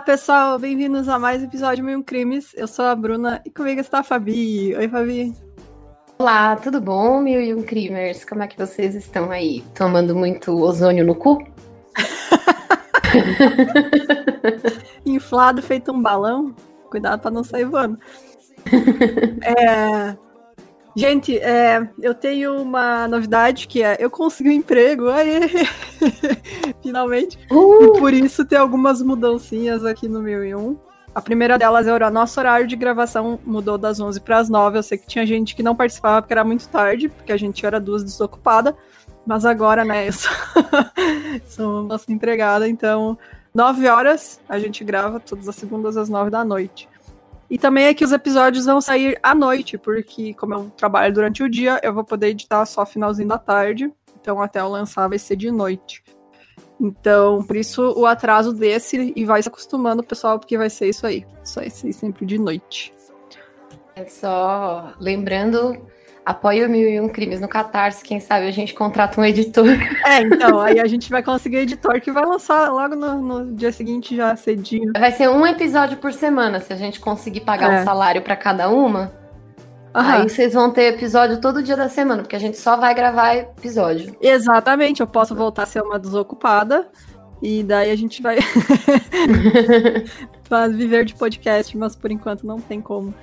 Olá, pessoal, bem-vindos a mais um episódio Mil Crimes. Eu sou a Bruna e comigo está a Fabi. Oi, Fabi. Olá, tudo bom, Mil e um Crimers? Como é que vocês estão aí? Tomando muito ozônio no cu? Inflado feito um balão? Cuidado para não sair voando. é, Gente, é, eu tenho uma novidade que é eu consegui um emprego, aê! finalmente. Uh! E por isso tem algumas mudancinhas aqui no 1001. A primeira delas é o nosso horário de gravação mudou das 11 para as 9. Eu sei que tinha gente que não participava porque era muito tarde, porque a gente era duas desocupada. Mas agora, né, eu sou, sou nossa empregada, então 9 horas a gente grava todas as segundas às 9 da noite. E também é que os episódios vão sair à noite, porque como eu trabalho durante o dia, eu vou poder editar só finalzinho da tarde. Então até eu lançar vai ser de noite. Então, por isso o atraso desse e vai se acostumando, pessoal, porque vai ser isso aí. Só ser sempre de noite. É só lembrando Apoie o Mil e Um Crimes no Catarse, quem sabe a gente contrata um editor. É, então, aí a gente vai conseguir editor que vai lançar logo no, no dia seguinte, já cedinho. Vai ser um episódio por semana, se a gente conseguir pagar é. um salário para cada uma. Uhum. Aí vocês vão ter episódio todo dia da semana, porque a gente só vai gravar episódio. Exatamente, eu posso voltar a ser uma desocupada. E daí a gente vai viver de podcast, mas por enquanto não tem como.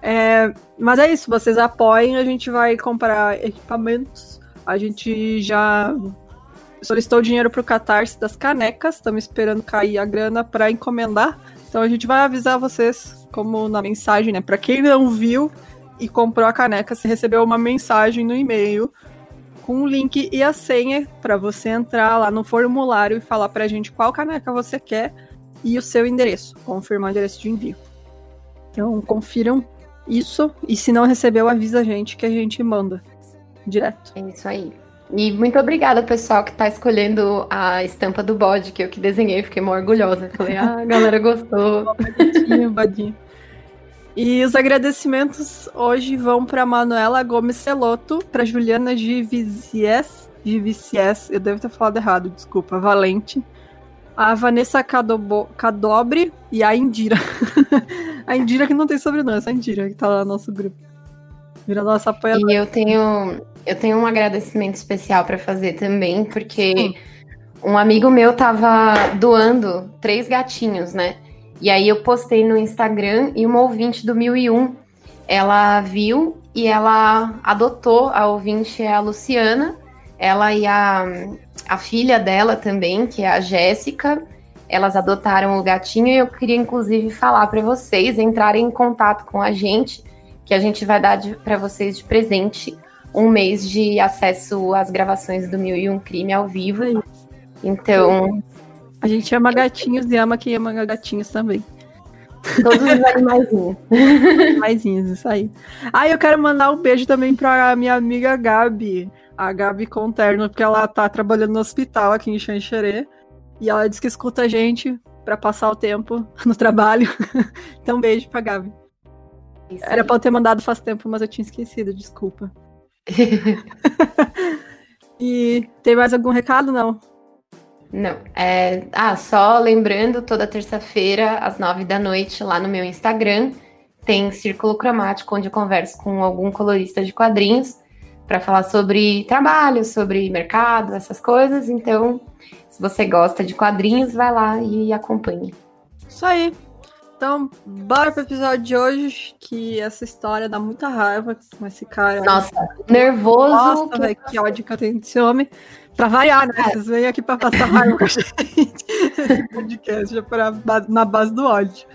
É, mas é isso, vocês apoiem, a gente vai comprar equipamentos. A gente já solicitou dinheiro para o Catarse das canecas, estamos esperando cair a grana para encomendar. Então a gente vai avisar vocês, como na mensagem, né? Para quem não viu e comprou a caneca, você recebeu uma mensagem no e-mail com o link e a senha para você entrar lá no formulário e falar para a gente qual caneca você quer e o seu endereço, confirmar o endereço de envio. Então confiram isso. E se não recebeu, avisa a gente que a gente manda direto. É isso aí. E muito obrigada, pessoal, que está escolhendo a estampa do bode que eu que desenhei. Fiquei mó orgulhosa. Falei, ah, a galera gostou. badinho, badinho. E os agradecimentos hoje vão para Manuela Gomes Celoto, para Juliana Givizies, Givizies, eu devo ter falado errado, desculpa, Valente, a Vanessa Cadobo, Cadobre e a Indira. a Indira que não tem sobrenome, essa Indira que tá lá no nosso grupo. Vira nossa apoiadora. E eu tenho, eu tenho um agradecimento especial para fazer também, porque Sim. um amigo meu tava doando três gatinhos, né? E aí eu postei no Instagram e uma ouvinte do 1001, ela viu e ela adotou, a ouvinte é a Luciana, ela e a, a filha dela também, que é a Jéssica, elas adotaram o gatinho e eu queria inclusive falar para vocês entrarem em contato com a gente, que a gente vai dar para vocês de presente um mês de acesso às gravações do Mil e Um Crime ao vivo. Então. A gente ama gatinhos e ama quem ama gatinhos também. Todos os animaizinhos. animaizinhos, isso aí. Ah, eu quero mandar um beijo também pra minha amiga Gabi a Gabi Conterno, porque ela tá trabalhando no hospital aqui em Xanxerê. E ela diz que escuta a gente para passar o tempo no trabalho. então, beijo pra Gabi. Isso Era pra eu ter mandado faz tempo, mas eu tinha esquecido, desculpa. e tem mais algum recado, não? Não. É... Ah, só lembrando, toda terça-feira, às nove da noite, lá no meu Instagram, tem Círculo Cromático, onde eu converso com algum colorista de quadrinhos para falar sobre trabalho, sobre mercado, essas coisas. Então, se você gosta de quadrinhos, vai lá e acompanhe. Isso aí. Então, bora pro episódio de hoje, que essa história dá muita raiva com esse cara. Nossa, nervoso. Nossa, que... Véio, que ódio que eu tenho desse homem. Pra variar, né? Vocês vêm aqui pra passar raiva com a gente. Esse podcast é pra, na base do ódio.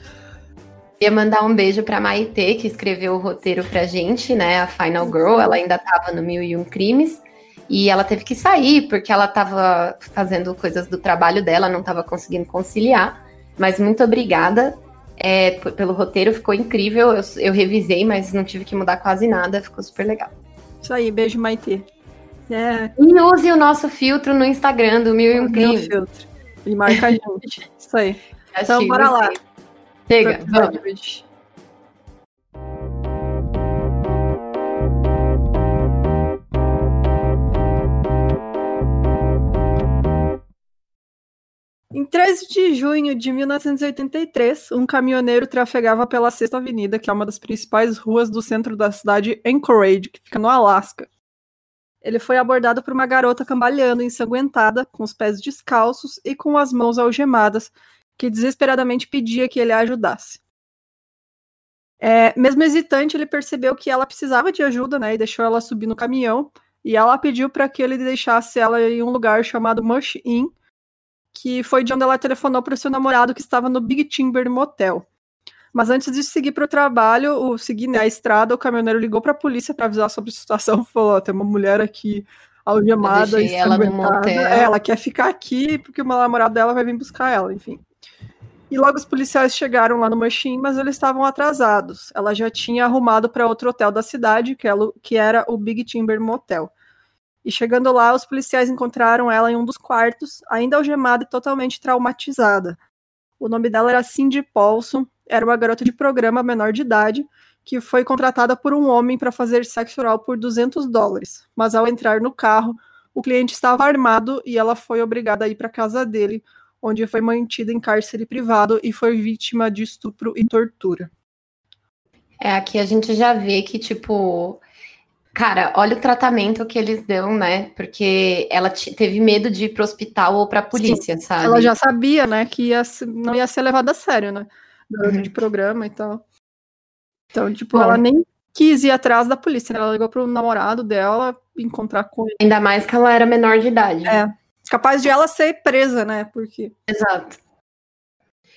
Queria mandar um beijo para Maite, que escreveu o roteiro pra gente, né? A Final Girl, ela ainda estava no Mil e Um Crimes. E ela teve que sair porque ela estava fazendo coisas do trabalho dela, não estava conseguindo conciliar. Mas muito obrigada é, pelo roteiro, ficou incrível. Eu, eu, revisei, mas não tive que mudar quase nada, ficou super legal. Isso aí, beijo, Maite. É. E use o nosso filtro no Instagram do Mil e Um Crimes. E marca a gente. Isso aí. Então, bora lá. Chega, vamos. Em 13 de junho de 1983, um caminhoneiro trafegava pela Sexta Avenida, que é uma das principais ruas do centro da cidade Anchorage, que fica no Alasca. Ele foi abordado por uma garota cambaleando, ensanguentada, com os pés descalços e com as mãos algemadas, que desesperadamente pedia que ele a ajudasse. É, mesmo hesitante, ele percebeu que ela precisava de ajuda, né, e deixou ela subir no caminhão, e ela pediu para que ele deixasse ela em um lugar chamado Mush Inn, que foi de onde ela telefonou para o seu namorado que estava no Big Timber Motel. Mas antes de seguir para o trabalho, o seguir na estrada, o caminhoneiro ligou para a polícia para avisar sobre a situação. Falou: tem uma mulher aqui algemada. e ela no motel. É, ela quer ficar aqui porque o namorado dela vai vir buscar ela, enfim. E logo os policiais chegaram lá no Machine, mas eles estavam atrasados. Ela já tinha arrumado para outro hotel da cidade, que era o Big Timber Motel. E chegando lá, os policiais encontraram ela em um dos quartos, ainda algemada e totalmente traumatizada. O nome dela era Cindy Paulson, era uma garota de programa menor de idade, que foi contratada por um homem para fazer sexo oral por 200 dólares. Mas ao entrar no carro, o cliente estava armado e ela foi obrigada a ir para casa dele, onde foi mantida em cárcere privado e foi vítima de estupro e tortura. É, aqui a gente já vê que, tipo, Cara, olha o tratamento que eles dão, né? Porque ela teve medo de ir pro hospital ou pra polícia, Sim, sabe? Ela já sabia, né, que ia, não ia ser levada a sério, né? Uhum. De programa e tal. Então, tipo, Bom, ela nem quis ir atrás da polícia, né? Ela ligou pro namorado dela encontrar com ele. Ainda mais que ela era menor de idade. É. Capaz de ela ser presa, né? Porque. Exato.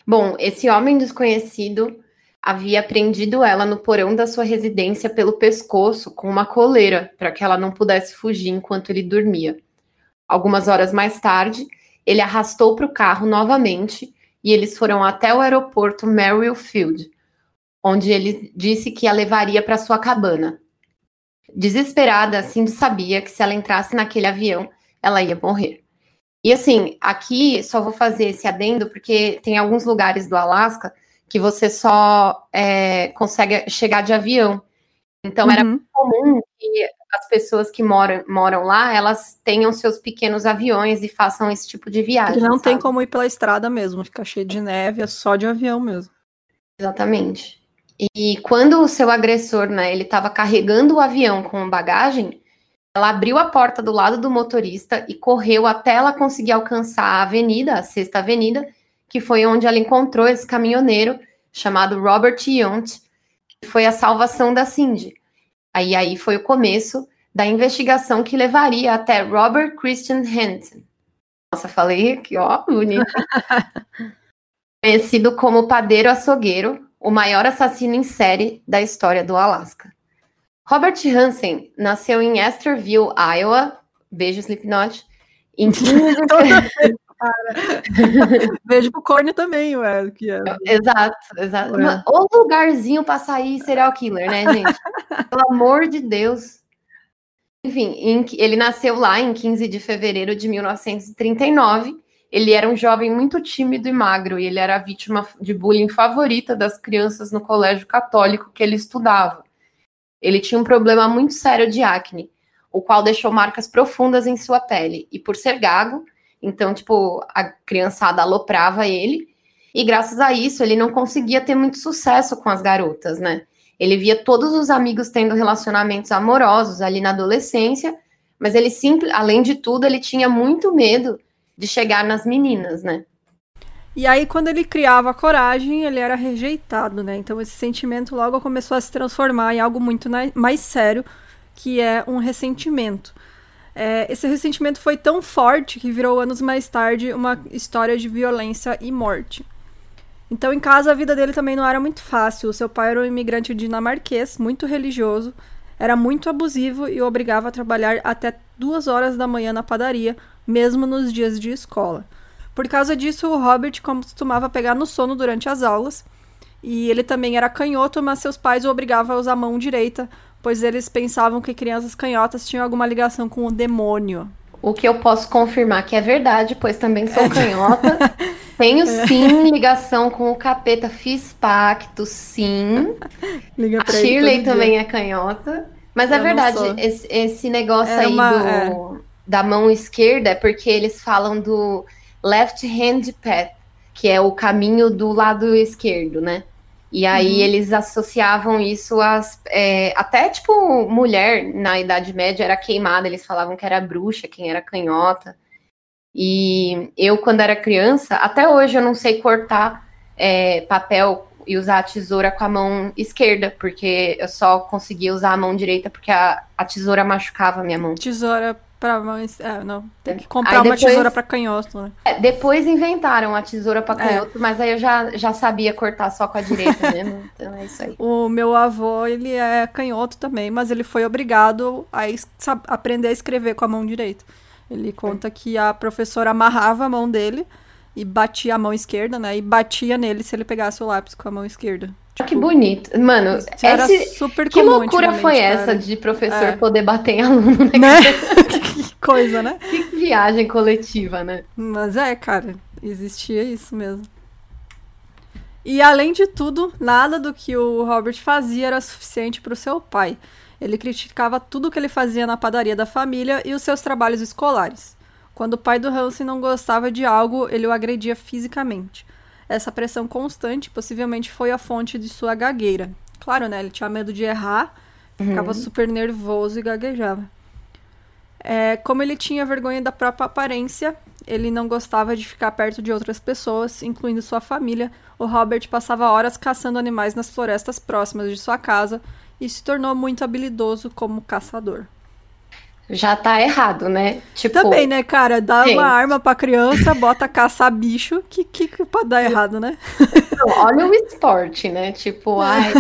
Bom, esse homem desconhecido havia prendido ela no porão da sua residência pelo pescoço com uma coleira para que ela não pudesse fugir enquanto ele dormia. Algumas horas mais tarde, ele arrastou para o carro novamente e eles foram até o aeroporto Merrill Field, onde ele disse que a levaria para sua cabana. Desesperada, Cindy sabia que se ela entrasse naquele avião, ela ia morrer. E assim, aqui só vou fazer esse adendo porque tem alguns lugares do Alasca que você só é, consegue chegar de avião. Então, uhum. era comum que as pessoas que moram, moram lá, elas tenham seus pequenos aviões e façam esse tipo de viagem. não sabe? tem como ir pela estrada mesmo, fica cheio de neve, é só de avião mesmo. Exatamente. E quando o seu agressor, né, ele estava carregando o avião com bagagem, ela abriu a porta do lado do motorista e correu até ela conseguir alcançar a avenida, a sexta avenida, que foi onde ela encontrou esse caminhoneiro chamado Robert Yount, que foi a salvação da Cindy. Aí, aí foi o começo da investigação que levaria até Robert Christian Hansen. Nossa, falei aqui, ó, bonito. Conhecido como padeiro açougueiro, o maior assassino em série da história do Alasca. Robert Hansen nasceu em Esterville, Iowa. Beijo, Slipknot. Em 15 de... Beijo pro Corne também, ué. Que é... Exato, exato. Ué. O lugarzinho pra sair serial killer, né, gente? Pelo amor de Deus. Enfim, em, ele nasceu lá em 15 de fevereiro de 1939. Ele era um jovem muito tímido e magro, e ele era a vítima de bullying favorita das crianças no colégio católico que ele estudava. Ele tinha um problema muito sério de acne, o qual deixou marcas profundas em sua pele, e por ser gago, então, tipo, a criançada aloprava ele, e graças a isso ele não conseguia ter muito sucesso com as garotas, né? Ele via todos os amigos tendo relacionamentos amorosos ali na adolescência, mas ele simples, além de tudo, ele tinha muito medo de chegar nas meninas, né? E aí, quando ele criava coragem, ele era rejeitado, né? Então, esse sentimento logo começou a se transformar em algo muito mais sério, que é um ressentimento. É, esse ressentimento foi tão forte que virou anos mais tarde uma história de violência e morte. Então, em casa, a vida dele também não era muito fácil. O seu pai era um imigrante dinamarquês, muito religioso, era muito abusivo e o obrigava a trabalhar até duas horas da manhã na padaria, mesmo nos dias de escola. Por causa disso, o Robert costumava pegar no sono durante as aulas. E ele também era canhoto, mas seus pais o obrigavam a usar a mão direita, pois eles pensavam que crianças canhotas tinham alguma ligação com o demônio. O que eu posso confirmar que é verdade, pois também sou canhota. Tenho é. sim ligação com o capeta, fiz pacto, sim. Liga pra a Shirley também dia. é canhota. Mas é eu é verdade, esse, esse, negócio é aí uma, do, é. da mão esquerda é porque eles falam do Left Hand Path, que é o caminho do lado esquerdo, né? E aí uhum. eles associavam isso às. É, até, tipo, mulher na Idade Média era queimada, eles falavam que era bruxa, quem era canhota. E eu, quando era criança, até hoje eu não sei cortar é, papel e usar a tesoura com a mão esquerda, porque eu só conseguia usar a mão direita porque a, a tesoura machucava a minha mão. Tesoura mão. É, não. Tem que comprar depois, uma tesoura para canhoto, né? É, depois inventaram a tesoura para é. canhoto, é. mas aí eu já, já sabia cortar só com a direita mesmo. Então é isso aí. O meu avô, ele é canhoto também, mas ele foi obrigado a aprender a escrever com a mão direita. Ele conta que a professora amarrava a mão dele e batia a mão esquerda, né? E batia nele se ele pegasse o lápis com a mão esquerda. Tipo, que bonito. Mano, esse... super Que loucura foi cara. essa de professor é. poder bater em aluno, né? né? que coisa, né? Que viagem coletiva, né? Mas é, cara, existia isso mesmo. E além de tudo, nada do que o Robert fazia era suficiente para o seu pai. Ele criticava tudo que ele fazia na padaria da família e os seus trabalhos escolares. Quando o pai do Hansen não gostava de algo, ele o agredia fisicamente. Essa pressão constante possivelmente foi a fonte de sua gagueira. Claro, né? Ele tinha medo de errar, uhum. ficava super nervoso e gaguejava. É, como ele tinha vergonha da própria aparência, ele não gostava de ficar perto de outras pessoas, incluindo sua família. O Robert passava horas caçando animais nas florestas próximas de sua casa e se tornou muito habilidoso como caçador. Já tá errado, né? Tipo, Também, né, cara? Dá gente. uma arma pra criança, bota caçar bicho, que, que, que pode dar errado, né? Olha o esporte, né? Tipo, ai,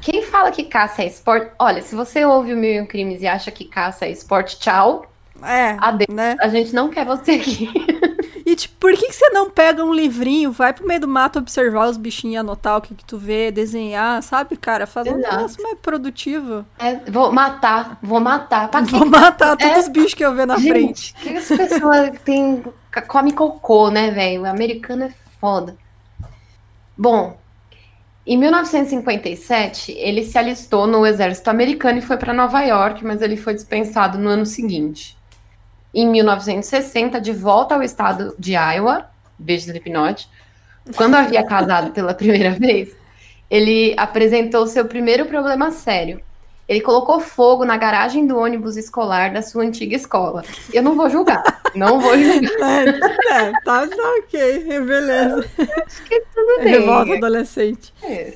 quem fala que caça é esporte? Olha, se você ouve o Mil e um Crimes e acha que caça é esporte, tchau. É, Adeus. né? A gente não quer você aqui. E, tipo, por que, que você não pega um livrinho, vai pro meio do mato observar os bichinhos, anotar o que, que tu vê, desenhar, sabe, cara? Fazer um negócio mais produtivo. É, vou matar, vou matar. Pra vou matar todos é... os bichos que eu ver na Gente, frente. que as pessoas tem, come cocô, né, velho? O americano é foda. Bom, em 1957, ele se alistou no exército americano e foi para Nova York, mas ele foi dispensado no ano seguinte em 1960, de volta ao estado de Iowa, beijo Slipknot, quando havia casado pela primeira vez, ele apresentou seu primeiro problema sério. Ele colocou fogo na garagem do ônibus escolar da sua antiga escola. Eu não vou julgar. Não vou julgar. É, é tá, tá ok, beleza. Acho que tudo bem. Revolta adolescente. É.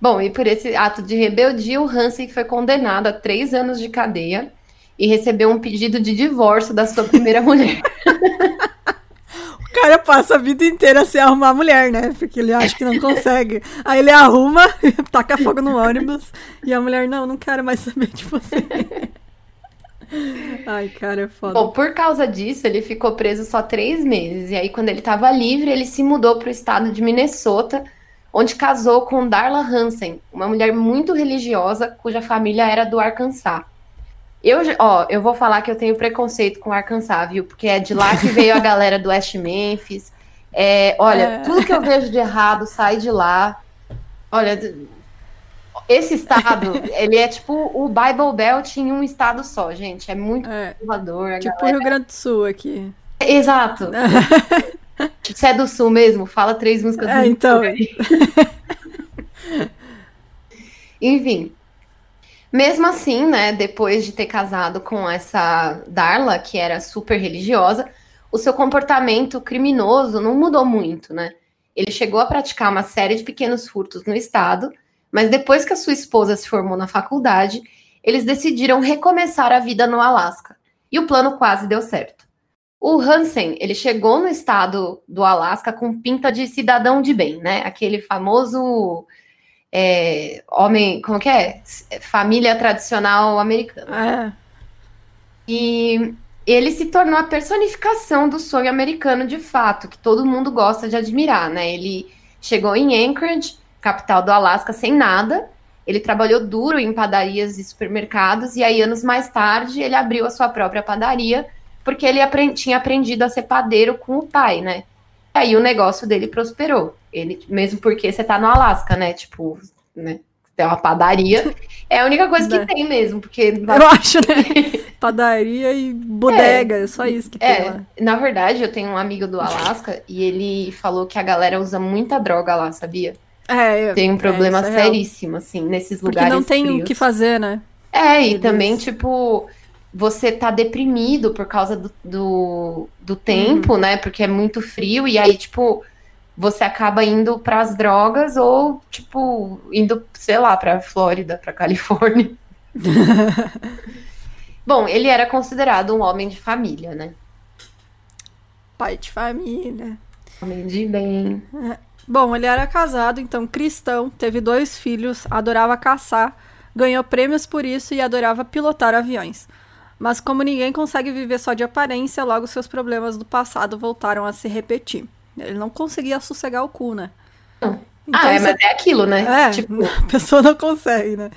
Bom, e por esse ato de rebeldia, o Hansen foi condenado a três anos de cadeia e recebeu um pedido de divórcio da sua primeira mulher. o cara passa a vida inteira sem arrumar mulher, né? Porque ele acha que não consegue. Aí ele arruma, taca fogo no ônibus e a mulher, não, não quero mais saber de você. Ai, cara, é foda. Bom, por causa disso, ele ficou preso só três meses. E aí, quando ele estava livre, ele se mudou para o estado de Minnesota, onde casou com Darla Hansen, uma mulher muito religiosa cuja família era do Arkansas. Eu, ó, eu vou falar que eu tenho preconceito com Arkansas, viu? Porque é de lá que veio a galera do West Memphis. É, olha, é. tudo que eu vejo de errado sai de lá. Olha, esse estado, ele é tipo o Bible Belt em um estado só, gente. É muito é. conservador. Tipo o Rio Grande do Sul aqui. Exato. Você é do Sul mesmo? Fala três músicas é, do então. Enfim, mesmo assim, né, depois de ter casado com essa Darla, que era super religiosa, o seu comportamento criminoso não mudou muito, né? Ele chegou a praticar uma série de pequenos furtos no estado, mas depois que a sua esposa se formou na faculdade, eles decidiram recomeçar a vida no Alasca. E o plano quase deu certo. O Hansen, ele chegou no estado do Alasca com pinta de cidadão de bem, né? Aquele famoso é, homem, como que é? Família tradicional americana. É. E ele se tornou a personificação do sonho americano de fato, que todo mundo gosta de admirar, né? Ele chegou em Anchorage, capital do Alasca, sem nada. Ele trabalhou duro em padarias e supermercados, e aí, anos mais tarde, ele abriu a sua própria padaria, porque ele aprend tinha aprendido a ser padeiro com o pai, né? Aí o negócio dele prosperou. Ele, mesmo porque você tá no Alasca, né? Tipo, né? tem uma padaria. É a única coisa que né. tem mesmo, porque. Eu acho, né? padaria e bodega, é, só isso que é, tem lá. Na verdade, eu tenho um amigo do Alasca e ele falou que a galera usa muita droga lá, sabia? É, tem um é, problema é, seríssimo, assim, nesses lugares. Porque não tem o que fazer, né? É, e também, tipo, você tá deprimido por causa do, do, do tempo, uhum. né? Porque é muito frio, e aí, tipo, você acaba indo para as drogas ou, tipo, indo, sei lá, pra Flórida, pra Califórnia. Bom, ele era considerado um homem de família, né? Pai de família. Homem de bem. É. Bom, ele era casado, então cristão, teve dois filhos, adorava caçar, ganhou prêmios por isso e adorava pilotar aviões. Mas como ninguém consegue viver só de aparência, logo seus problemas do passado voltaram a se repetir. Ele não conseguia sossegar o cu, né? Então, ah, é, mas é aquilo, né? É, tipo... a pessoa não consegue, né?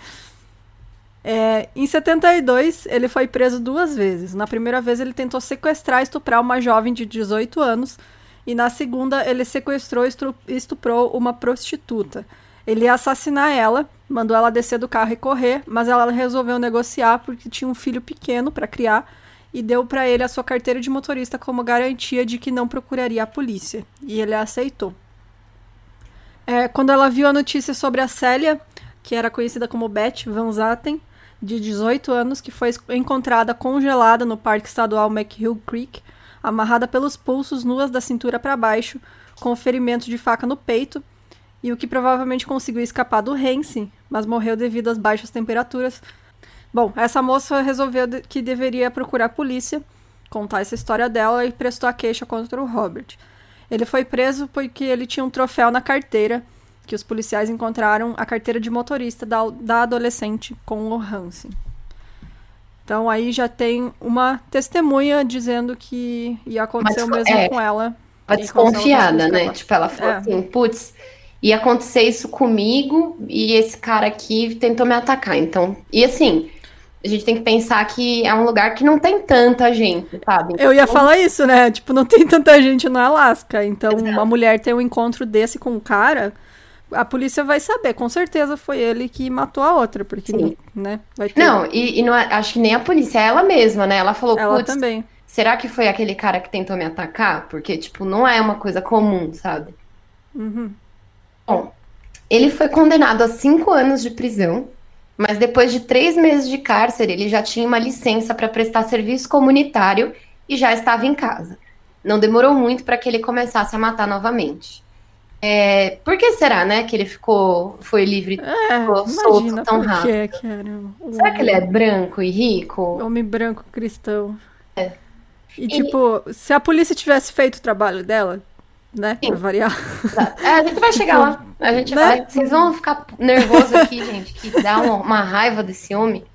É, em 72, ele foi preso duas vezes. Na primeira vez, ele tentou sequestrar e estuprar uma jovem de 18 anos e na segunda, ele sequestrou e estuprou uma prostituta. Ele ia assassinar ela, mandou ela descer do carro e correr, mas ela resolveu negociar porque tinha um filho pequeno para criar e deu para ele a sua carteira de motorista como garantia de que não procuraria a polícia. E ele aceitou. É, quando ela viu a notícia sobre a Célia, que era conhecida como Beth Van Zaten, de 18 anos, que foi encontrada congelada no Parque Estadual McHill Creek, amarrada pelos pulsos, nuas da cintura para baixo, com ferimento de faca no peito, e o que provavelmente conseguiu escapar do Hansen, mas morreu devido às baixas temperaturas. Bom, essa moça resolveu que deveria procurar a polícia, contar essa história dela e prestou a queixa contra o Robert. Ele foi preso porque ele tinha um troféu na carteira, que os policiais encontraram a carteira de motorista da, da adolescente com o Hansen. Então aí já tem uma testemunha dizendo que ia acontecer Mas, o mesmo é, com ela. Ela desconfiada, né? Tipo, ela falou é. assim, putz, ia acontecer isso comigo e esse cara aqui tentou me atacar. Então, e assim, a gente tem que pensar que é um lugar que não tem tanta gente, sabe? Eu ia então, falar isso, né? Tipo, não tem tanta gente no Alasca. Então, Exato. uma mulher ter um encontro desse com um cara a polícia vai saber, com certeza foi ele que matou a outra, porque, Sim. né, vai ter... Não, e, e não, é, acho que nem a polícia, é ela mesma, né, ela falou, ela também. será que foi aquele cara que tentou me atacar? Porque, tipo, não é uma coisa comum, sabe? Uhum. Bom, ele foi condenado a cinco anos de prisão, mas depois de três meses de cárcere, ele já tinha uma licença para prestar serviço comunitário e já estava em casa. Não demorou muito para que ele começasse a matar novamente. É, por que será, né, que ele ficou, foi livre, é, ficou solto tão rápido? Um... Será que ele é branco e rico? Homem branco cristão. É. E, e, tipo, se a polícia tivesse feito o trabalho dela, né, Sim. pra variar. É, a gente vai chegar lá. A gente né? vai. Vocês vão ficar nervosos aqui, gente, que dá uma, uma raiva desse homem.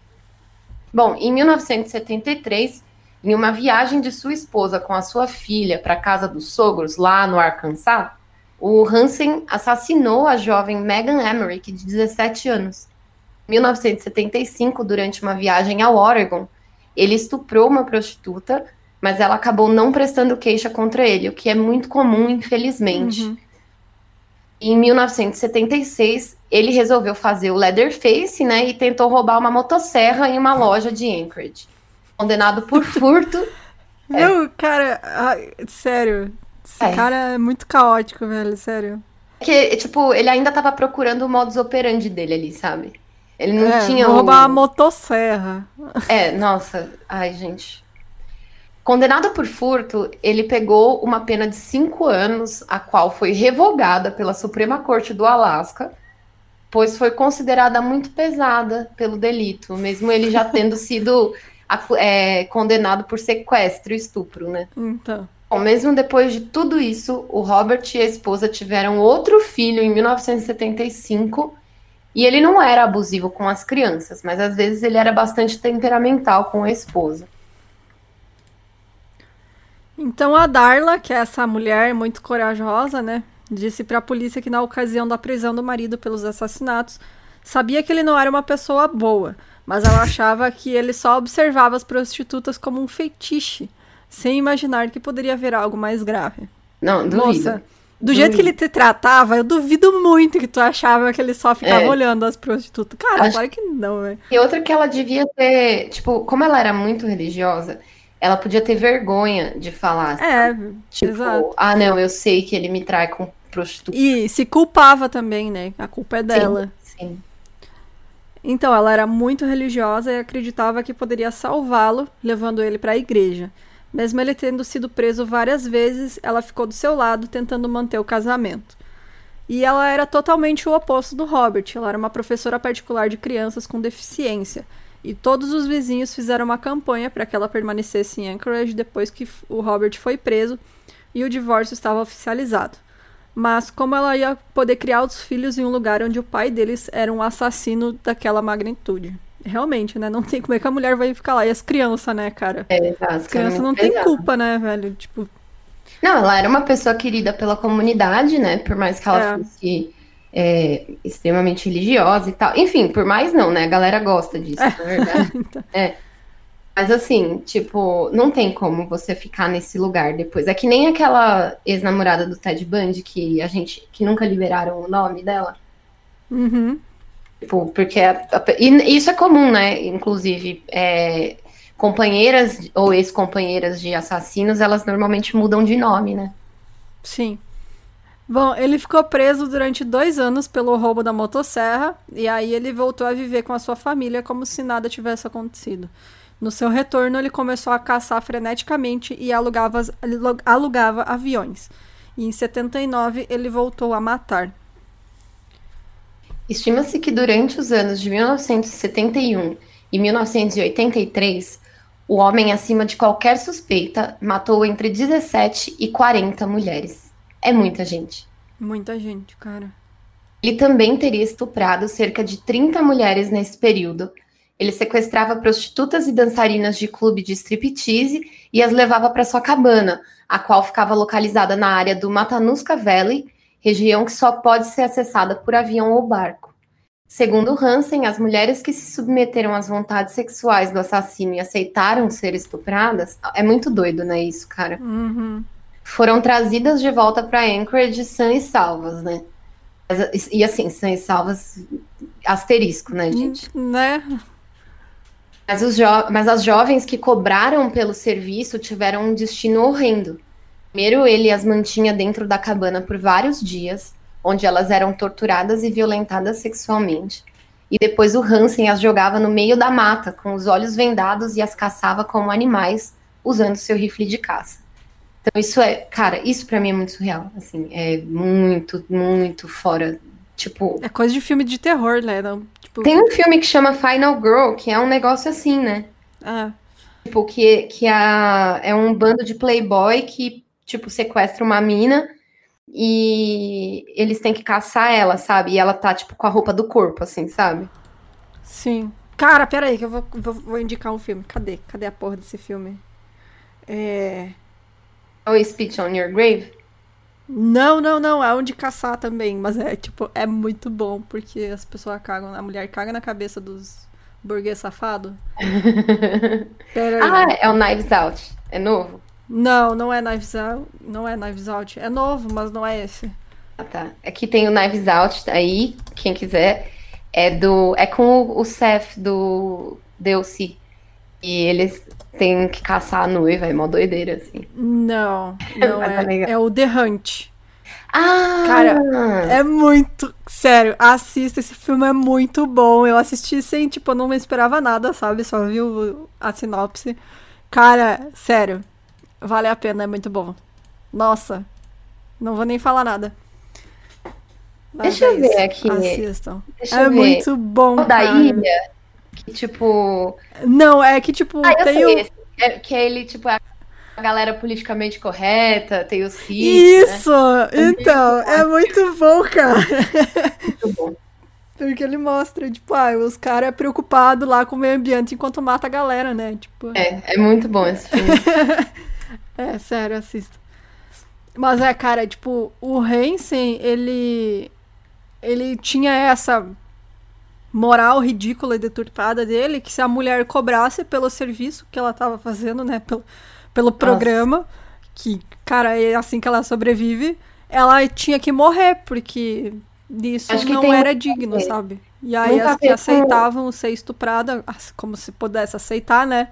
Bom, em 1973, em uma viagem de sua esposa com a sua filha para casa dos sogros lá no Arkansas, o Hansen assassinou a jovem Megan Emmerich, de 17 anos. Em 1975, durante uma viagem ao Oregon, ele estuprou uma prostituta, mas ela acabou não prestando queixa contra ele, o que é muito comum, infelizmente. Uhum. Em 1976, ele resolveu fazer o Leatherface, né, e tentou roubar uma motosserra em uma loja de Anchorage. Condenado por furto. Não, é. cara, sério, esse é. cara é muito caótico, velho, sério. Que, tipo, ele ainda tava procurando o modus operandi dele ali, sabe? Ele não é, tinha. Roubar a motosserra. É, nossa. Ai, gente. Condenado por furto, ele pegou uma pena de cinco anos, a qual foi revogada pela Suprema Corte do Alasca, pois foi considerada muito pesada pelo delito, mesmo ele já tendo sido é, condenado por sequestro e estupro, né? Então. Bom, mesmo depois de tudo isso, o Robert e a esposa tiveram outro filho em 1975 e ele não era abusivo com as crianças, mas às vezes ele era bastante temperamental com a esposa. Então a Darla, que é essa mulher muito corajosa, né, disse para a polícia que na ocasião da prisão do marido pelos assassinatos, sabia que ele não era uma pessoa boa, mas ela achava que ele só observava as prostitutas como um feitiço sem imaginar que poderia haver algo mais grave. Não, duvido. Moça, Do jeito que ele te tratava, eu duvido muito que tu achava que ele só ficava é. olhando as prostitutas. Cara, Acho... claro que não, velho. E outra que ela devia ter, tipo, como ela era muito religiosa, ela podia ter vergonha de falar. É, tipo, exato. ah, não, eu sei que ele me trai com prostituta. E se culpava também, né? A culpa é dela. Sim. sim. Então, ela era muito religiosa e acreditava que poderia salvá-lo, levando ele para a igreja. Mesmo ele tendo sido preso várias vezes, ela ficou do seu lado tentando manter o casamento. E ela era totalmente o oposto do Robert. Ela era uma professora particular de crianças com deficiência. E todos os vizinhos fizeram uma campanha para que ela permanecesse em Anchorage depois que o Robert foi preso e o divórcio estava oficializado. Mas como ela ia poder criar os filhos em um lugar onde o pai deles era um assassino daquela magnitude? realmente, né? Não tem como é que a mulher vai ficar lá. E as crianças, né, cara? É, as crianças não têm culpa, né, velho? Tipo. Não, ela era uma pessoa querida pela comunidade, né? Por mais que ela é. fosse é, extremamente religiosa e tal. Enfim, por mais não, né? A galera gosta disso, é. na verdade. então. É. Mas assim, tipo, não tem como você ficar nesse lugar depois. É que nem aquela ex-namorada do Ted Bundy que a gente que nunca liberaram o nome dela. Uhum. Tipo, porque a, a, e isso é comum, né? Inclusive, é, companheiras ou ex-companheiras de assassinos, elas normalmente mudam de nome, né? Sim. Bom, ele ficou preso durante dois anos pelo roubo da motosserra e aí ele voltou a viver com a sua família como se nada tivesse acontecido. No seu retorno, ele começou a caçar freneticamente e alugava, alugava aviões. E em 79, ele voltou a matar. Estima-se que durante os anos de 1971 e 1983, o homem acima de qualquer suspeita matou entre 17 e 40 mulheres. É muita gente. Muita gente, cara. Ele também teria estuprado cerca de 30 mulheres nesse período. Ele sequestrava prostitutas e dançarinas de clube de striptease e as levava para sua cabana, a qual ficava localizada na área do Matanuska Valley, região que só pode ser acessada por avião ou barco. Segundo Hansen, as mulheres que se submeteram às vontades sexuais do assassino e aceitaram ser estupradas, é muito doido, né, isso, cara? Uhum. Foram trazidas de volta para Anchorage sã e salvas, né? E assim, sã e salvas, asterisco, né, gente? Né? Mas, os Mas as jovens que cobraram pelo serviço tiveram um destino horrendo. Primeiro, ele as mantinha dentro da cabana por vários dias, onde elas eram torturadas e violentadas sexualmente. E depois o Hansen as jogava no meio da mata, com os olhos vendados e as caçava como animais, usando seu rifle de caça. Então isso é, cara, isso para mim é muito surreal, assim, é muito, muito fora, tipo... É coisa de filme de terror, né? Não, tipo... Tem um filme que chama Final Girl, que é um negócio assim, né? Ah. Tipo, que, que a, é um bando de playboy que tipo, sequestra uma mina e eles têm que caçar ela, sabe? E ela tá, tipo, com a roupa do corpo, assim, sabe? Sim. Cara, pera aí, que eu vou, vou, vou indicar um filme. Cadê? Cadê a porra desse filme? É. É o Speech on Your Grave? Não, não, não. É onde caçar também. Mas é, tipo, é muito bom, porque as pessoas cagam. A mulher caga na cabeça dos burguês aí. Ah, é o Knives Out. É novo? Não, não é Knives Out. Não é Knives Out. É novo, mas não é esse. Ah, tá. Aqui tem o Knives Out aí, quem quiser. É do. É com o, Seth do Delcy. E eles têm que caçar a noiva, é mó doideira, assim. Não, não é. É o The Hunt. Ah! Cara, é muito. Sério, assista, esse filme é muito bom. Eu assisti sem, tipo, eu não esperava nada, sabe? Só vi a sinopse. Cara, sério, Vale a pena, é muito bom. Nossa, não vou nem falar nada. Mas Deixa é eu ver aqui. Assistam. Deixa é muito bom. O da ilha. Que tipo. Não, é que tipo. Ah, tem o... é, que é ele, tipo, a galera politicamente correta, tem os hits. Isso! Né? Então, é muito bom, cara. Muito bom. Porque ele mostra, tipo, ah, os caras é preocupados lá com o meio ambiente enquanto mata a galera, né? Tipo... É, é muito bom esse filme. É, sério, assista. Mas é, cara, tipo, o Hansen, ele. Ele tinha essa moral ridícula e deturpada dele, que se a mulher cobrasse pelo serviço que ela tava fazendo, né? Pelo, pelo programa, que, cara, é assim que ela sobrevive, ela tinha que morrer, porque isso não era digno, sabe? E aí as que aceitavam ser estuprada, como se pudesse aceitar, né?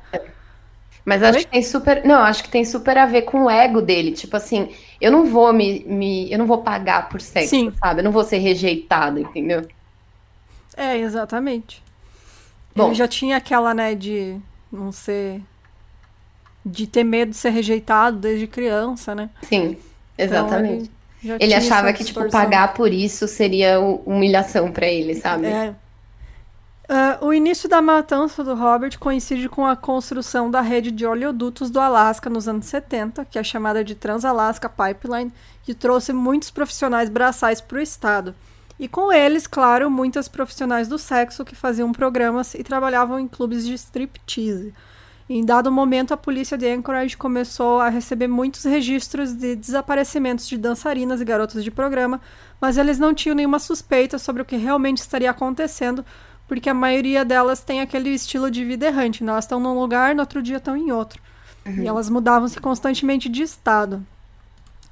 Mas acho Oi? que tem super. Não, acho que tem super a ver com o ego dele. Tipo assim, eu não vou me. me eu não vou pagar por sexo, Sim. sabe? Eu não vou ser rejeitado, entendeu? É, exatamente. Bom, Ele já tinha aquela, né, de não ser. de ter medo de ser rejeitado desde criança, né? Sim, exatamente. Então, ele, ele achava que, tipo, pagar por isso seria humilhação para ele, sabe? É. Uh, o início da matança do Robert coincide com a construção da rede de oleodutos do Alasca nos anos 70, que é chamada de Trans-Alaska Pipeline, que trouxe muitos profissionais braçais para o estado. E com eles, claro, muitas profissionais do sexo que faziam programas e trabalhavam em clubes de striptease. Em dado momento, a polícia de Anchorage começou a receber muitos registros de desaparecimentos de dançarinas e garotas de programa, mas eles não tinham nenhuma suspeita sobre o que realmente estaria acontecendo, porque a maioria delas tem aquele estilo de vida errante. Né? Elas estão num lugar, no outro dia estão em outro. Uhum. E elas mudavam-se constantemente de estado.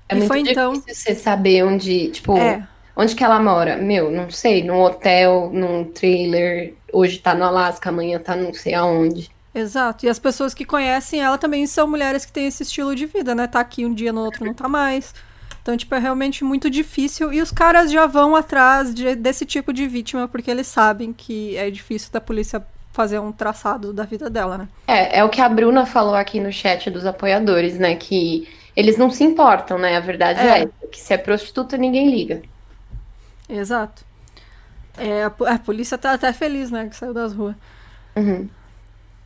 É e muito foi, então... difícil você saber onde, tipo, é. Onde que ela mora? Meu, não sei, num hotel, num trailer, hoje tá no Alasca, amanhã tá não sei aonde. Exato. E as pessoas que conhecem ela também são mulheres que têm esse estilo de vida, né? Tá aqui um dia, no outro não tá mais. Então, tipo, é realmente muito difícil. E os caras já vão atrás de, desse tipo de vítima, porque eles sabem que é difícil da polícia fazer um traçado da vida dela, né? É, é o que a Bruna falou aqui no chat dos apoiadores, né? Que eles não se importam, né? A verdade é, é que se é prostituta, ninguém liga. Exato. É, a, a, polícia tá até feliz, né, que saiu das ruas. Uhum.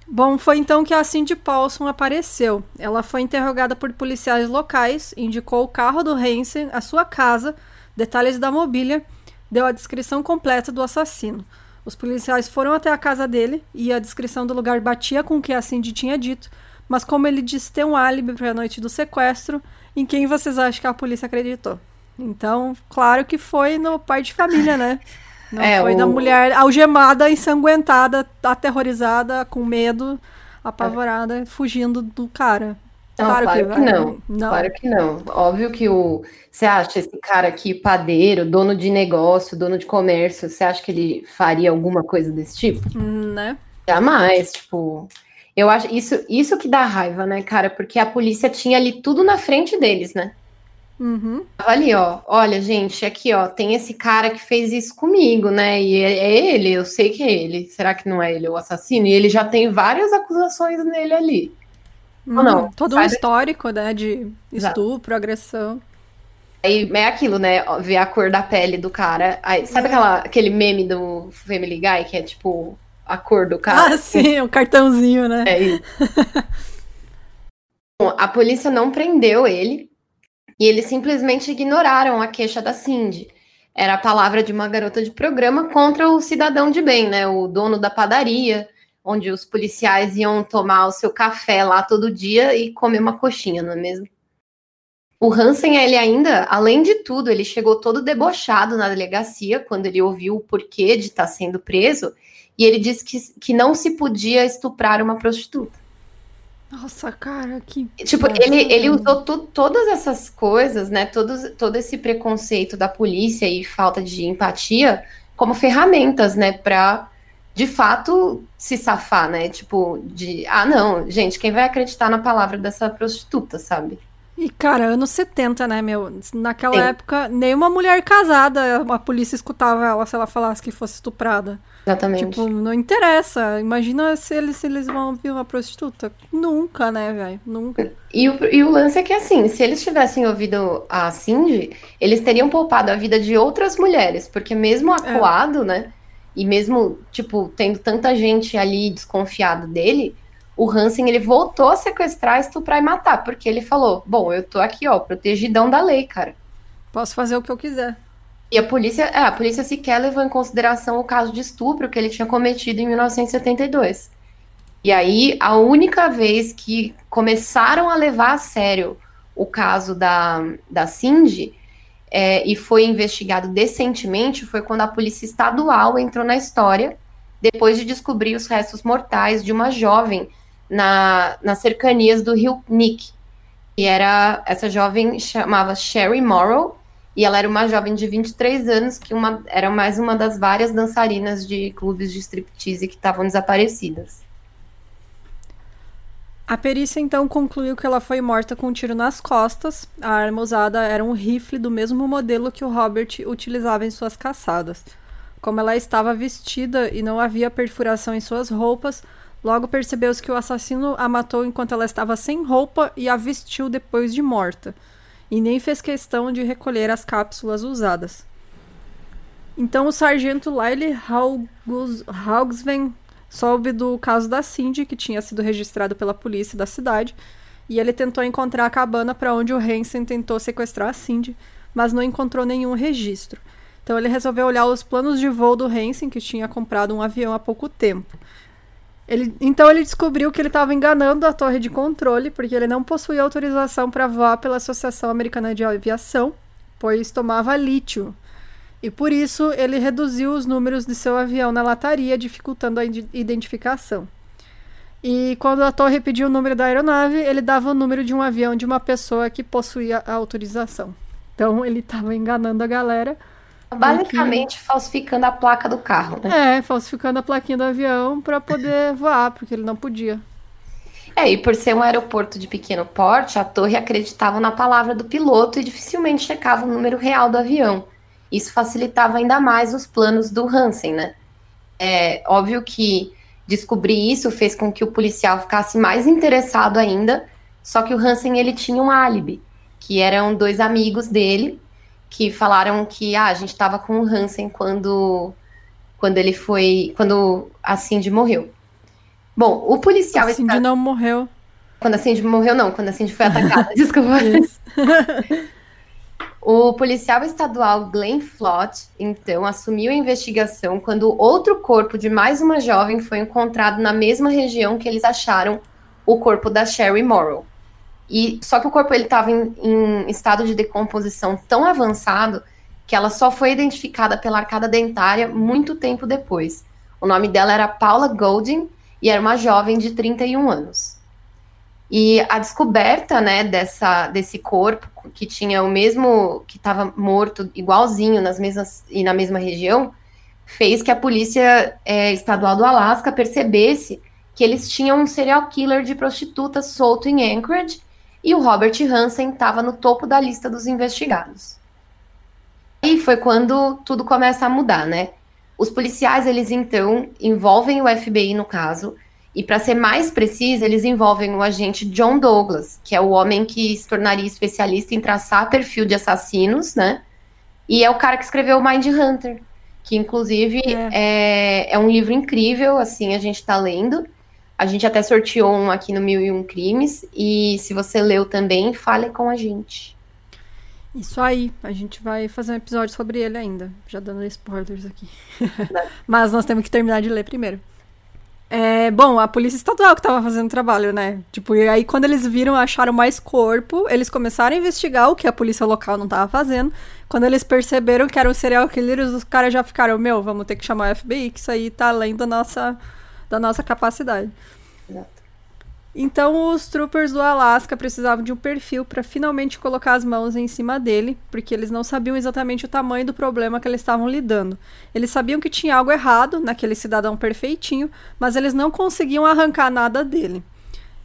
Bom, foi então que a Cindy Paulson apareceu. Ela foi interrogada por policiais locais, indicou o carro do Hansen, a sua casa, detalhes da mobília, deu a descrição completa do assassino. Os policiais foram até a casa dele e a descrição do lugar batia com o que a Cindy tinha dito, mas como ele disse ter um álibi para a noite do sequestro, em quem vocês acham que a polícia acreditou? Então, claro que foi no pai de família, né? Não é, foi o... da mulher algemada, ensanguentada, aterrorizada, com medo, apavorada, é. fugindo do cara. Não, claro, claro que, que não. não. Claro que não. Óbvio que o. Você acha esse cara aqui, padeiro, dono de negócio, dono de comércio, você acha que ele faria alguma coisa desse tipo? Hum, né? Jamais, tipo. Eu acho isso, isso que dá raiva, né, cara? Porque a polícia tinha ali tudo na frente deles, né? Uhum. Ali, ó. Olha, gente, aqui, ó, tem esse cara que fez isso comigo, né? E é, é, ele, eu sei que é ele. Será que não é ele o assassino? E ele já tem várias acusações nele ali. Uhum. Ou não? Todo um histórico, né? De estupro, Exato. agressão. Aí é aquilo, né? Ver a cor da pele do cara. Aí, sabe aquela, aquele meme do Family Guy que é tipo a cor do cara? Ah, sim, o cartãozinho, né? É isso. Bom, a polícia não prendeu ele, e eles simplesmente ignoraram a queixa da Cindy. Era a palavra de uma garota de programa contra o cidadão de bem, né? O dono da padaria, onde os policiais iam tomar o seu café lá todo dia e comer uma coxinha, não é mesmo? O Hansen, ele ainda, além de tudo, ele chegou todo debochado na delegacia quando ele ouviu o porquê de estar sendo preso e ele disse que, que não se podia estuprar uma prostituta. Nossa, cara, que. Tipo, ele, ele usou tu, todas essas coisas, né? Todos, todo esse preconceito da polícia e falta de empatia como ferramentas, né? Pra, de fato, se safar, né? Tipo, de. Ah, não, gente, quem vai acreditar na palavra dessa prostituta, sabe? E, cara, anos 70, né, meu? Naquela Sim. época, nenhuma mulher casada a polícia escutava ela se ela falasse que fosse estuprada. Exatamente. Tipo, não interessa. Imagina se eles, se eles vão ouvir uma prostituta. Nunca, né, velho? Nunca. E o, e o lance é que, assim, se eles tivessem ouvido a Cindy, eles teriam poupado a vida de outras mulheres. Porque mesmo é. acuado, é. né? E mesmo, tipo, tendo tanta gente ali desconfiada dele o Hansen ele voltou a sequestrar, estuprar e matar, porque ele falou: Bom, eu tô aqui, ó, protegidão da lei, cara. Posso fazer o que eu quiser. E a polícia, é, a polícia sequer levou em consideração o caso de estupro que ele tinha cometido em 1972. E aí, a única vez que começaram a levar a sério o caso da, da Cindy é, e foi investigado decentemente foi quando a polícia estadual entrou na história, depois de descobrir os restos mortais de uma jovem na, nas cercanias do rio Nick. E era essa jovem chamava Sherry Morrow e ela era uma jovem de 23 anos que uma, era mais uma das várias dançarinas de clubes de striptease que estavam desaparecidas. A perícia então concluiu que ela foi morta com um tiro nas costas. A arma usada era um rifle do mesmo modelo que o Robert utilizava em suas caçadas. Como ela estava vestida e não havia perfuração em suas roupas, logo percebeu-se que o assassino a matou enquanto ela estava sem roupa e a vestiu depois de morta e nem fez questão de recolher as cápsulas usadas. Então o sargento Lyle Haugsven soube do caso da Cindy, que tinha sido registrado pela polícia da cidade, e ele tentou encontrar a cabana para onde o Hansen tentou sequestrar a Cindy, mas não encontrou nenhum registro. Então ele resolveu olhar os planos de voo do Hansen, que tinha comprado um avião há pouco tempo. Ele, então ele descobriu que ele estava enganando a torre de controle, porque ele não possuía autorização para voar pela Associação Americana de Aviação, pois tomava lítio. E por isso ele reduziu os números de seu avião na lataria, dificultando a identificação. E quando a torre pediu o número da aeronave, ele dava o número de um avião de uma pessoa que possuía a autorização. Então ele estava enganando a galera Basicamente falsificando a placa do carro, né? É, falsificando a plaquinha do avião para poder voar, porque ele não podia. É, e por ser um aeroporto de pequeno porte, a torre acreditava na palavra do piloto e dificilmente checava o número real do avião. Isso facilitava ainda mais os planos do Hansen, né? É óbvio que descobrir isso fez com que o policial ficasse mais interessado ainda, só que o Hansen ele tinha um álibi, que eram dois amigos dele que falaram que ah, a gente estava com o Hansen quando, quando ele foi. quando a Cindy morreu. Bom, o policial. A Cindy está... não morreu. Quando a Cindy morreu, não, quando a Cindy foi atacada, desculpa. o policial estadual Glenn Flott, então, assumiu a investigação quando outro corpo de mais uma jovem foi encontrado na mesma região que eles acharam o corpo da Sherry Morrow. E só que o corpo ele estava em, em estado de decomposição tão avançado que ela só foi identificada pela arcada dentária muito tempo depois. O nome dela era Paula Golding e era uma jovem de 31 anos. E a descoberta, né, dessa, desse corpo que tinha o mesmo, que estava morto igualzinho nas mesmas e na mesma região, fez que a polícia é, estadual do Alasca percebesse que eles tinham um serial killer de prostitutas solto em Anchorage e o Robert Hansen estava no topo da lista dos investigados. E foi quando tudo começa a mudar, né? Os policiais, eles então envolvem o FBI no caso, e para ser mais preciso, eles envolvem o agente John Douglas, que é o homem que se tornaria especialista em traçar perfil de assassinos, né? E é o cara que escreveu Mind Hunter, que inclusive é, é, é um livro incrível, assim, a gente está lendo. A gente até sorteou um aqui no Mil e Um Crimes. E se você leu também, fale com a gente. Isso aí, a gente vai fazer um episódio sobre ele ainda. Já dando spoilers aqui. Mas nós temos que terminar de ler primeiro. É, bom, a polícia estadual que tava fazendo o trabalho, né? Tipo, e aí quando eles viram, acharam mais corpo, eles começaram a investigar o que a polícia local não tava fazendo. Quando eles perceberam que eram serial killers, os caras já ficaram, meu, vamos ter que chamar o FBI, que isso aí tá além da nossa da nossa capacidade. Exato. Então, os troopers do Alasca precisavam de um perfil para finalmente colocar as mãos em cima dele, porque eles não sabiam exatamente o tamanho do problema que eles estavam lidando. Eles sabiam que tinha algo errado naquele cidadão perfeitinho, mas eles não conseguiam arrancar nada dele.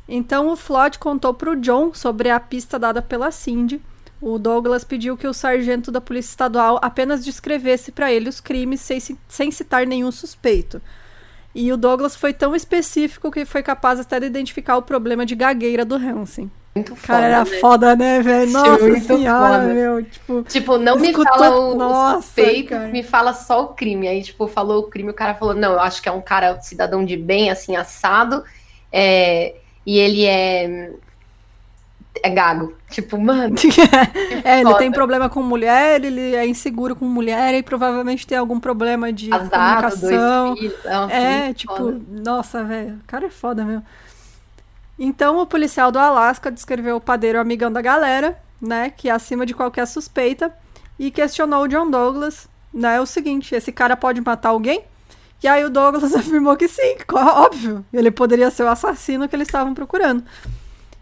Então, o Floyd contou para o John sobre a pista dada pela Cindy. O Douglas pediu que o sargento da Polícia Estadual apenas descrevesse para ele os crimes sem, sem citar nenhum suspeito. E o Douglas foi tão específico que foi capaz até de identificar o problema de gagueira do Hansen. Muito foda. Cara, era né? foda, né, velho? Nossa muito senhora, foda. meu. Tipo, tipo não escutou... me fala o, Nossa, me fala só o crime. Aí, tipo, falou o crime, o cara falou, não, eu acho que é um cara cidadão de bem, assim, assado. É, e ele é é gago. Tipo, mano. é, ele tem problema com mulher, ele é inseguro com mulher e provavelmente tem algum problema de Azado, comunicação. Filhos, é, tipo, foda. nossa, velho, o cara é foda mesmo. Então o policial do Alasca descreveu o padeiro amigão da galera, né, que é acima de qualquer suspeita, e questionou o John Douglas, né, o seguinte, esse cara pode matar alguém? E aí o Douglas afirmou que sim, óbvio, ele poderia ser o assassino que eles estavam procurando.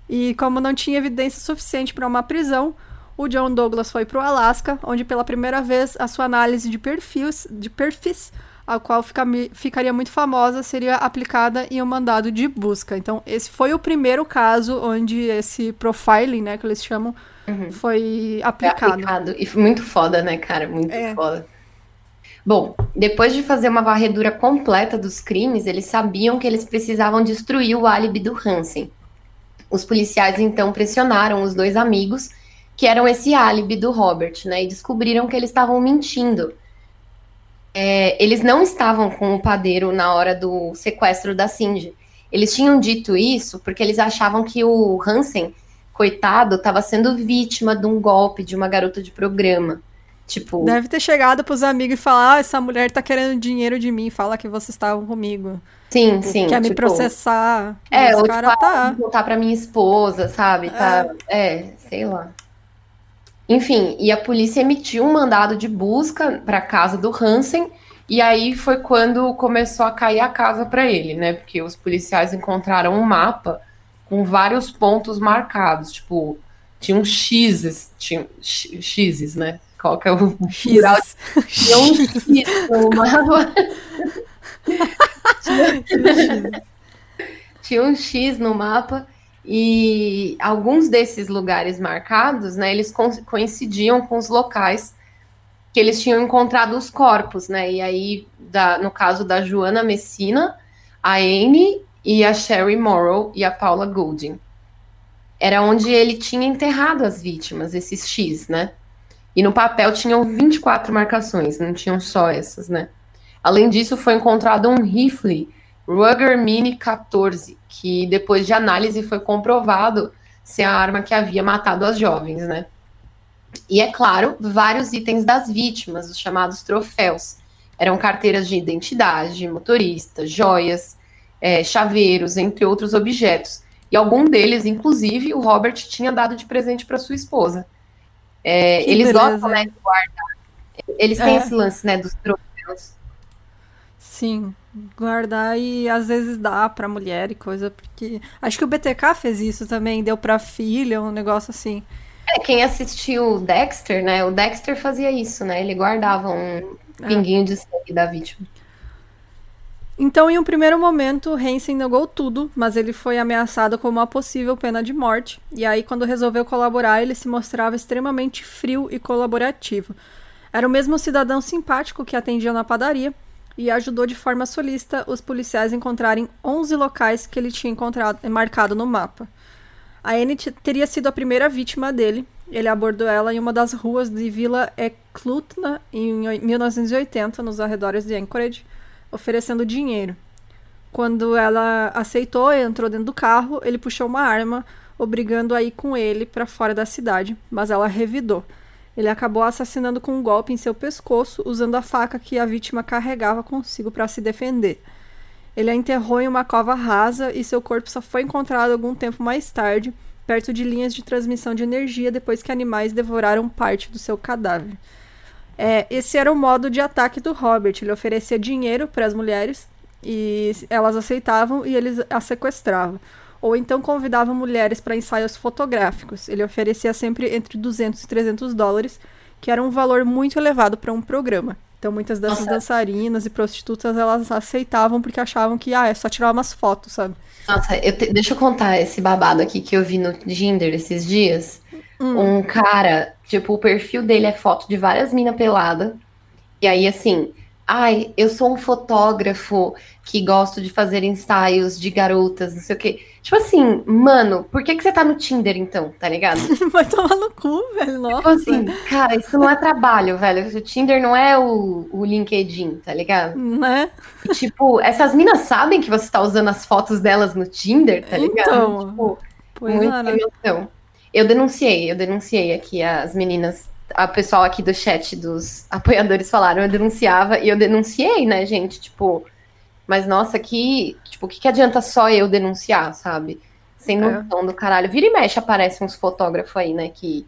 E como não tinha evidência suficiente para uma prisão, o John Douglas foi para o Alasca, onde pela primeira vez a sua análise de perfis, de perfis a qual fica, ficaria muito famosa, seria aplicada em um mandado de busca. Então, esse foi o primeiro caso onde esse profiling, né, que eles chamam, uhum. foi aplicado. aplicado. E muito foda, né, cara? Muito é. foda. Bom, depois de fazer uma varredura completa dos crimes, eles sabiam que eles precisavam destruir o álibi do Hansen. Os policiais então pressionaram os dois amigos, que eram esse álibi do Robert, né? E descobriram que eles estavam mentindo. É, eles não estavam com o padeiro na hora do sequestro da Cindy. Eles tinham dito isso porque eles achavam que o Hansen, coitado, estava sendo vítima de um golpe de uma garota de programa. Tipo. Deve ter chegado pros amigos e falar: ah, essa mulher tá querendo dinheiro de mim, fala que vocês estavam comigo. Sim, sim. Quer tipo, me processar. É, ou cara tipo, tá. voltar pra minha esposa, sabe? Tá, é. é, sei lá. Enfim, e a polícia emitiu um mandado de busca para casa do Hansen, e aí foi quando começou a cair a casa para ele, né? Porque os policiais encontraram um mapa com vários pontos marcados, tipo, tinha um X, tinha X's, né? Qual que é o plural? Tinha um X no mapa. tinha um X no mapa e alguns desses lugares marcados, né, eles coincidiam com os locais que eles tinham encontrado os corpos, né? E aí, da, no caso da Joana Messina, a Anne e a Sherry Morrow e a Paula Goulding. Era onde ele tinha enterrado as vítimas, esses X, né? E no papel tinham 24 marcações, não tinham só essas, né? Além disso, foi encontrado um rifle Ruger Mini 14, que depois de análise foi comprovado ser a arma que havia matado as jovens, né? E é claro, vários itens das vítimas, os chamados troféus. Eram carteiras de identidade, motorista, joias, é, chaveiros, entre outros objetos. E algum deles, inclusive, o Robert tinha dado de presente para sua esposa. É, eles beleza. gostam né, de guardar. Eles têm é. esse lance né, dos troféus. Sim, guardar e às vezes dá pra mulher e coisa, porque. Acho que o BTK fez isso também, deu pra filha, um negócio assim. É, quem assistiu o Dexter, né? O Dexter fazia isso, né? Ele guardava um é. pinguinho é. de sangue da vítima. Então, em um primeiro momento, Hansen negou tudo, mas ele foi ameaçado com uma possível pena de morte. E aí, quando resolveu colaborar, ele se mostrava extremamente frio e colaborativo. Era o mesmo cidadão simpático que atendia na padaria e ajudou de forma solista os policiais a encontrarem 11 locais que ele tinha encontrado, marcado no mapa. A Anne teria sido a primeira vítima dele. Ele abordou ela em uma das ruas de Vila Eklutna em 1980, nos arredores de Anchorage oferecendo dinheiro. Quando ela aceitou e entrou dentro do carro, ele puxou uma arma, obrigando a ir com ele para fora da cidade, mas ela revidou. Ele acabou assassinando com um golpe em seu pescoço, usando a faca que a vítima carregava consigo para se defender. Ele a enterrou em uma cova rasa e seu corpo só foi encontrado algum tempo mais tarde, perto de linhas de transmissão de energia, depois que animais devoraram parte do seu cadáver. É, esse era o modo de ataque do Robert. Ele oferecia dinheiro para as mulheres e elas aceitavam e eles a sequestravam. Ou então convidava mulheres para ensaios fotográficos. Ele oferecia sempre entre 200 e 300 dólares, que era um valor muito elevado para um programa. Então muitas dessas Nossa. dançarinas e prostitutas elas aceitavam porque achavam que ah, é só tirar umas fotos, sabe? Nossa, eu te... deixa eu contar esse babado aqui que eu vi no Tinder esses dias. Hum. Um cara, tipo, o perfil dele é foto de várias minas pelada. E aí, assim, ai, eu sou um fotógrafo que gosto de fazer ensaios de garotas, não sei o quê. Tipo assim, mano, por que, que você tá no Tinder então, tá ligado? Vai tomar no cu, velho, tipo nossa. Tipo assim, cara, isso não é trabalho, velho. O Tinder não é o, o LinkedIn, tá ligado? Né? E, tipo, essas minas sabem que você tá usando as fotos delas no Tinder, tá ligado? Então, tipo, pois emoção. Eu denunciei, eu denunciei aqui as meninas, a pessoal aqui do chat dos apoiadores falaram, eu denunciava e eu denunciei, né, gente? Tipo, mas nossa, que, tipo, o que, que adianta só eu denunciar, sabe? Sem é. noção é. do caralho. Vira e mexe, aparece uns fotógrafos aí, né, que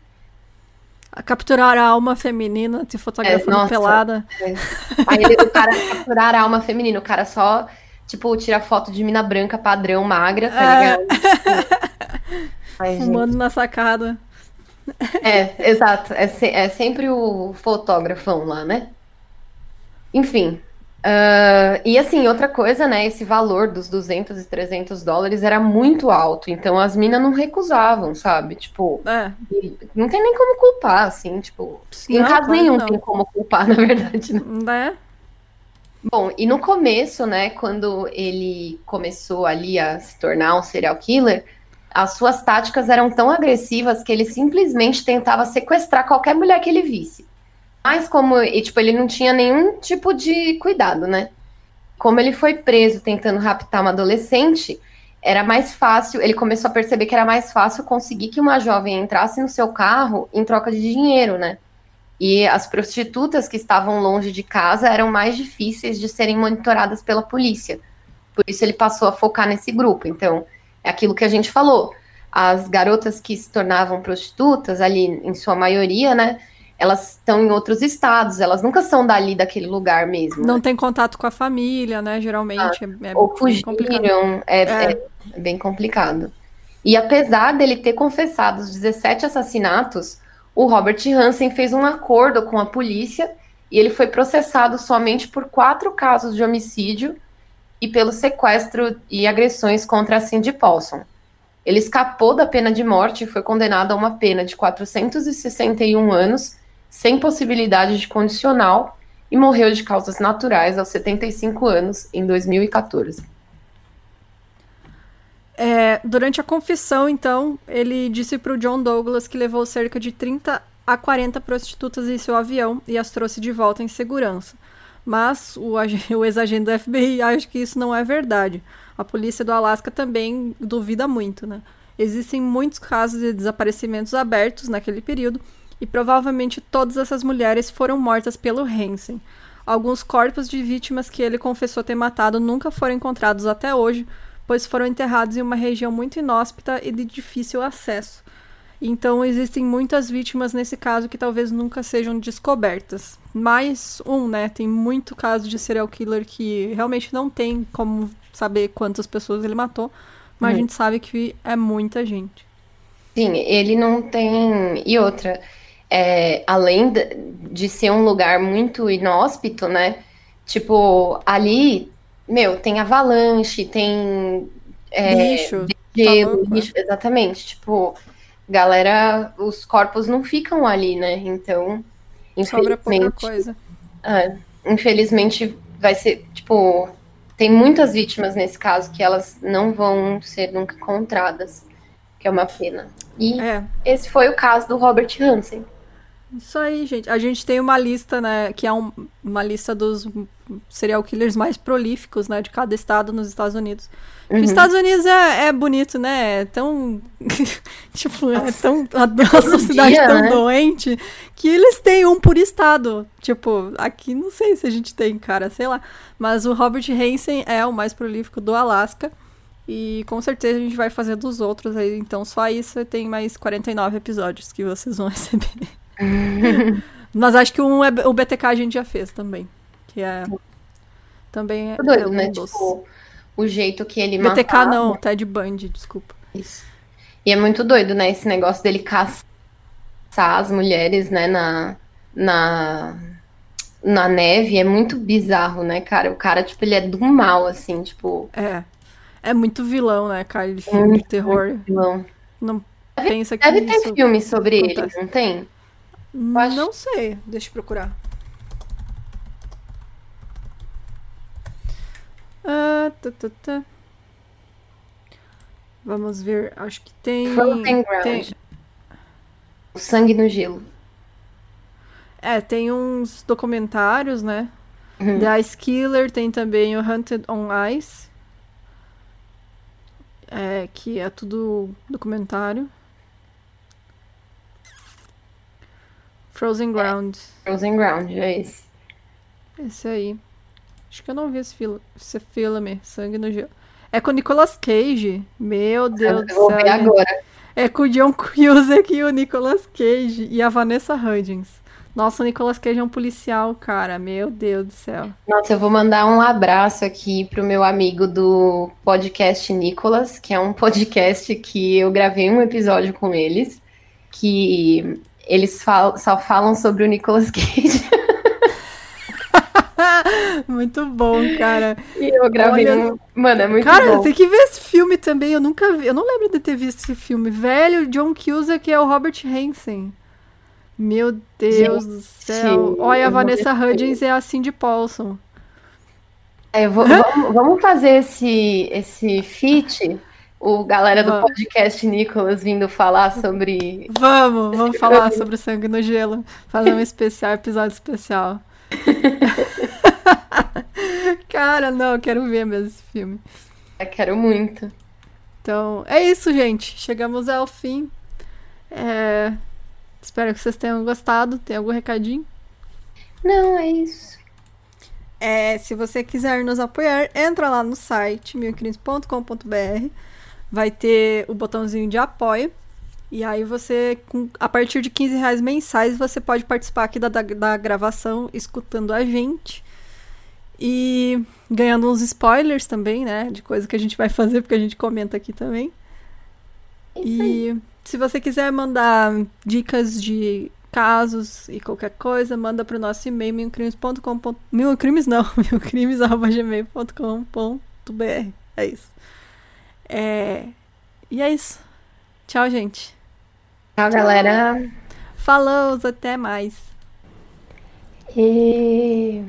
a capturar a alma feminina, te fotografando é, pelada. É. Aí o cara capturar a alma feminina, o cara só, tipo, tira foto de mina branca padrão, magra, tá é. ligado? Ai, Fumando gente. na sacada. É, exato. É, se, é sempre o fotógrafão lá, né? Enfim. Uh, e assim, outra coisa, né? Esse valor dos 200 e 300 dólares era muito alto. Então as minas não recusavam, sabe? Tipo, é. não tem nem como culpar, assim. Tipo, não, em caso nenhum não. tem como culpar, na verdade. Né? né? Bom, e no começo, né, quando ele começou ali a se tornar um serial killer, as suas táticas eram tão agressivas que ele simplesmente tentava sequestrar qualquer mulher que ele visse. Mas como, e, tipo, ele não tinha nenhum tipo de cuidado, né? Como ele foi preso tentando raptar uma adolescente, era mais fácil, ele começou a perceber que era mais fácil conseguir que uma jovem entrasse no seu carro em troca de dinheiro, né? E as prostitutas que estavam longe de casa eram mais difíceis de serem monitoradas pela polícia. Por isso ele passou a focar nesse grupo. Então, é aquilo que a gente falou. As garotas que se tornavam prostitutas, ali em sua maioria, né? Elas estão em outros estados, elas nunca são dali daquele lugar mesmo. Não né? tem contato com a família, né? Geralmente ah, é, é ou fugiram, é, é. é bem complicado. E apesar dele ter confessado os 17 assassinatos, o Robert Hansen fez um acordo com a polícia e ele foi processado somente por quatro casos de homicídio e pelo sequestro e agressões contra a Cindy Paulson. Ele escapou da pena de morte e foi condenado a uma pena de 461 anos, sem possibilidade de condicional, e morreu de causas naturais aos 75 anos, em 2014. É, durante a confissão, então, ele disse para o John Douglas que levou cerca de 30 a 40 prostitutas em seu avião e as trouxe de volta em segurança. Mas o, o ex-agente do FBI acha que isso não é verdade. A polícia do Alasca também duvida muito, né? Existem muitos casos de desaparecimentos abertos naquele período e provavelmente todas essas mulheres foram mortas pelo Hansen. Alguns corpos de vítimas que ele confessou ter matado nunca foram encontrados até hoje, pois foram enterrados em uma região muito inóspita e de difícil acesso. Então existem muitas vítimas nesse caso que talvez nunca sejam descobertas. Mais um, né? Tem muito caso de serial killer que realmente não tem como saber quantas pessoas ele matou, mas hum. a uhum. gente sabe que é muita gente. Sim, ele não tem. E outra, é, além de ser um lugar muito inóspito, né? Tipo, ali, meu, tem avalanche, tem. É, lixo. Gelo, tá lixo, exatamente. Tipo, galera, os corpos não ficam ali, né? Então, Sobra pouca coisa. É, infelizmente, vai ser, tipo, tem muitas vítimas nesse caso que elas não vão ser nunca encontradas, que é uma pena. E é. esse foi o caso do Robert Hansen. Isso aí, gente. A gente tem uma lista, né, que é um, uma lista dos serial killers mais prolíficos, né, de cada estado nos Estados Unidos. Uhum. Os Estados Unidos é, é, bonito, né? É tão. tipo, é tão. A, a sociedade dia, tão né? doente que eles têm um por estado. Tipo, aqui não sei se a gente tem, cara, sei lá. Mas o Robert Hansen é o mais prolífico do Alasca. E com certeza a gente vai fazer dos outros aí. Então só isso tem mais 49 episódios que vocês vão receber. Mas acho que um é, o BTK a gente já fez também. Que é. Também é. Doido, é um né? Dos... Tipo, o jeito que ele BTK matava. não, Ted Bundy, desculpa. Isso. E é muito doido, né? Esse negócio dele caçar as mulheres, né, na, na, na neve. É muito bizarro, né, cara? O cara, tipo, ele é do mal, assim, tipo. É. É muito vilão, né, cara? Ele filme de terror. Vilão. Não deve, pensa que Deve ter filme sobre acontece. ele, não tem? Não sei, deixa eu procurar. Ah, tá, tá, tá. Vamos ver, acho que tem. Frozen Ground. Tem... O sangue no gelo. É, tem uns documentários, né? Uhum. The Ice Killer, tem também o Hunted on Ice. É, que é tudo documentário. Frozen Ground. É, Frozen Ground, é esse. Esse aí. Acho que eu não vi esse, fil esse filme, Sangue no Gelo. É com o Nicolas Cage. Meu Deus eu do céu. Vou ver agora. É com o John Cusack e o Nicolas Cage e a Vanessa Hudgens. Nossa, o Nicolas Cage é um policial, cara. Meu Deus do céu. Nossa, eu vou mandar um abraço aqui pro meu amigo do podcast Nicolas, que é um podcast que eu gravei um episódio com eles. que eles fal só falam sobre o Nicolas Cage. muito bom, cara. E eu gravei Olha... Mano, é muito cara, bom. Cara, tem que ver esse filme também. Eu nunca vi. Eu não lembro de ter visto esse filme. Velho, John Cusack é o Robert Hansen. Meu Deus Gente, do céu. Olha, a Vanessa Hudgens é a Cindy Paulson. É, vou, vamos, vamos, fazer esse, esse feat o galera do podcast Nicolas vindo falar sobre. Vamos, vamos falar sobre sangue no gelo. Fazer um especial, episódio especial. Cara, não, eu quero ver mesmo esse filme. Eu quero muito. Então, é isso, gente. Chegamos ao fim. É... Espero que vocês tenham gostado. Tem algum recadinho? Não, é isso. É, se você quiser nos apoiar, entra lá no site milcrimes.com.br vai ter o botãozinho de apoio. E aí você, com, a partir de 15 reais mensais, você pode participar aqui da, da, da gravação, escutando a gente. E ganhando uns spoilers também, né? De coisa que a gente vai fazer, porque a gente comenta aqui também. Isso e aí. se você quiser mandar dicas de casos e qualquer coisa, manda para o nosso e-mail milcrimes.com. Milcrimes não, milcrimes.gmail.com.br. É isso. É... E é isso. Tchau, gente. Tchau, Tchau. galera. Falou, até mais. E...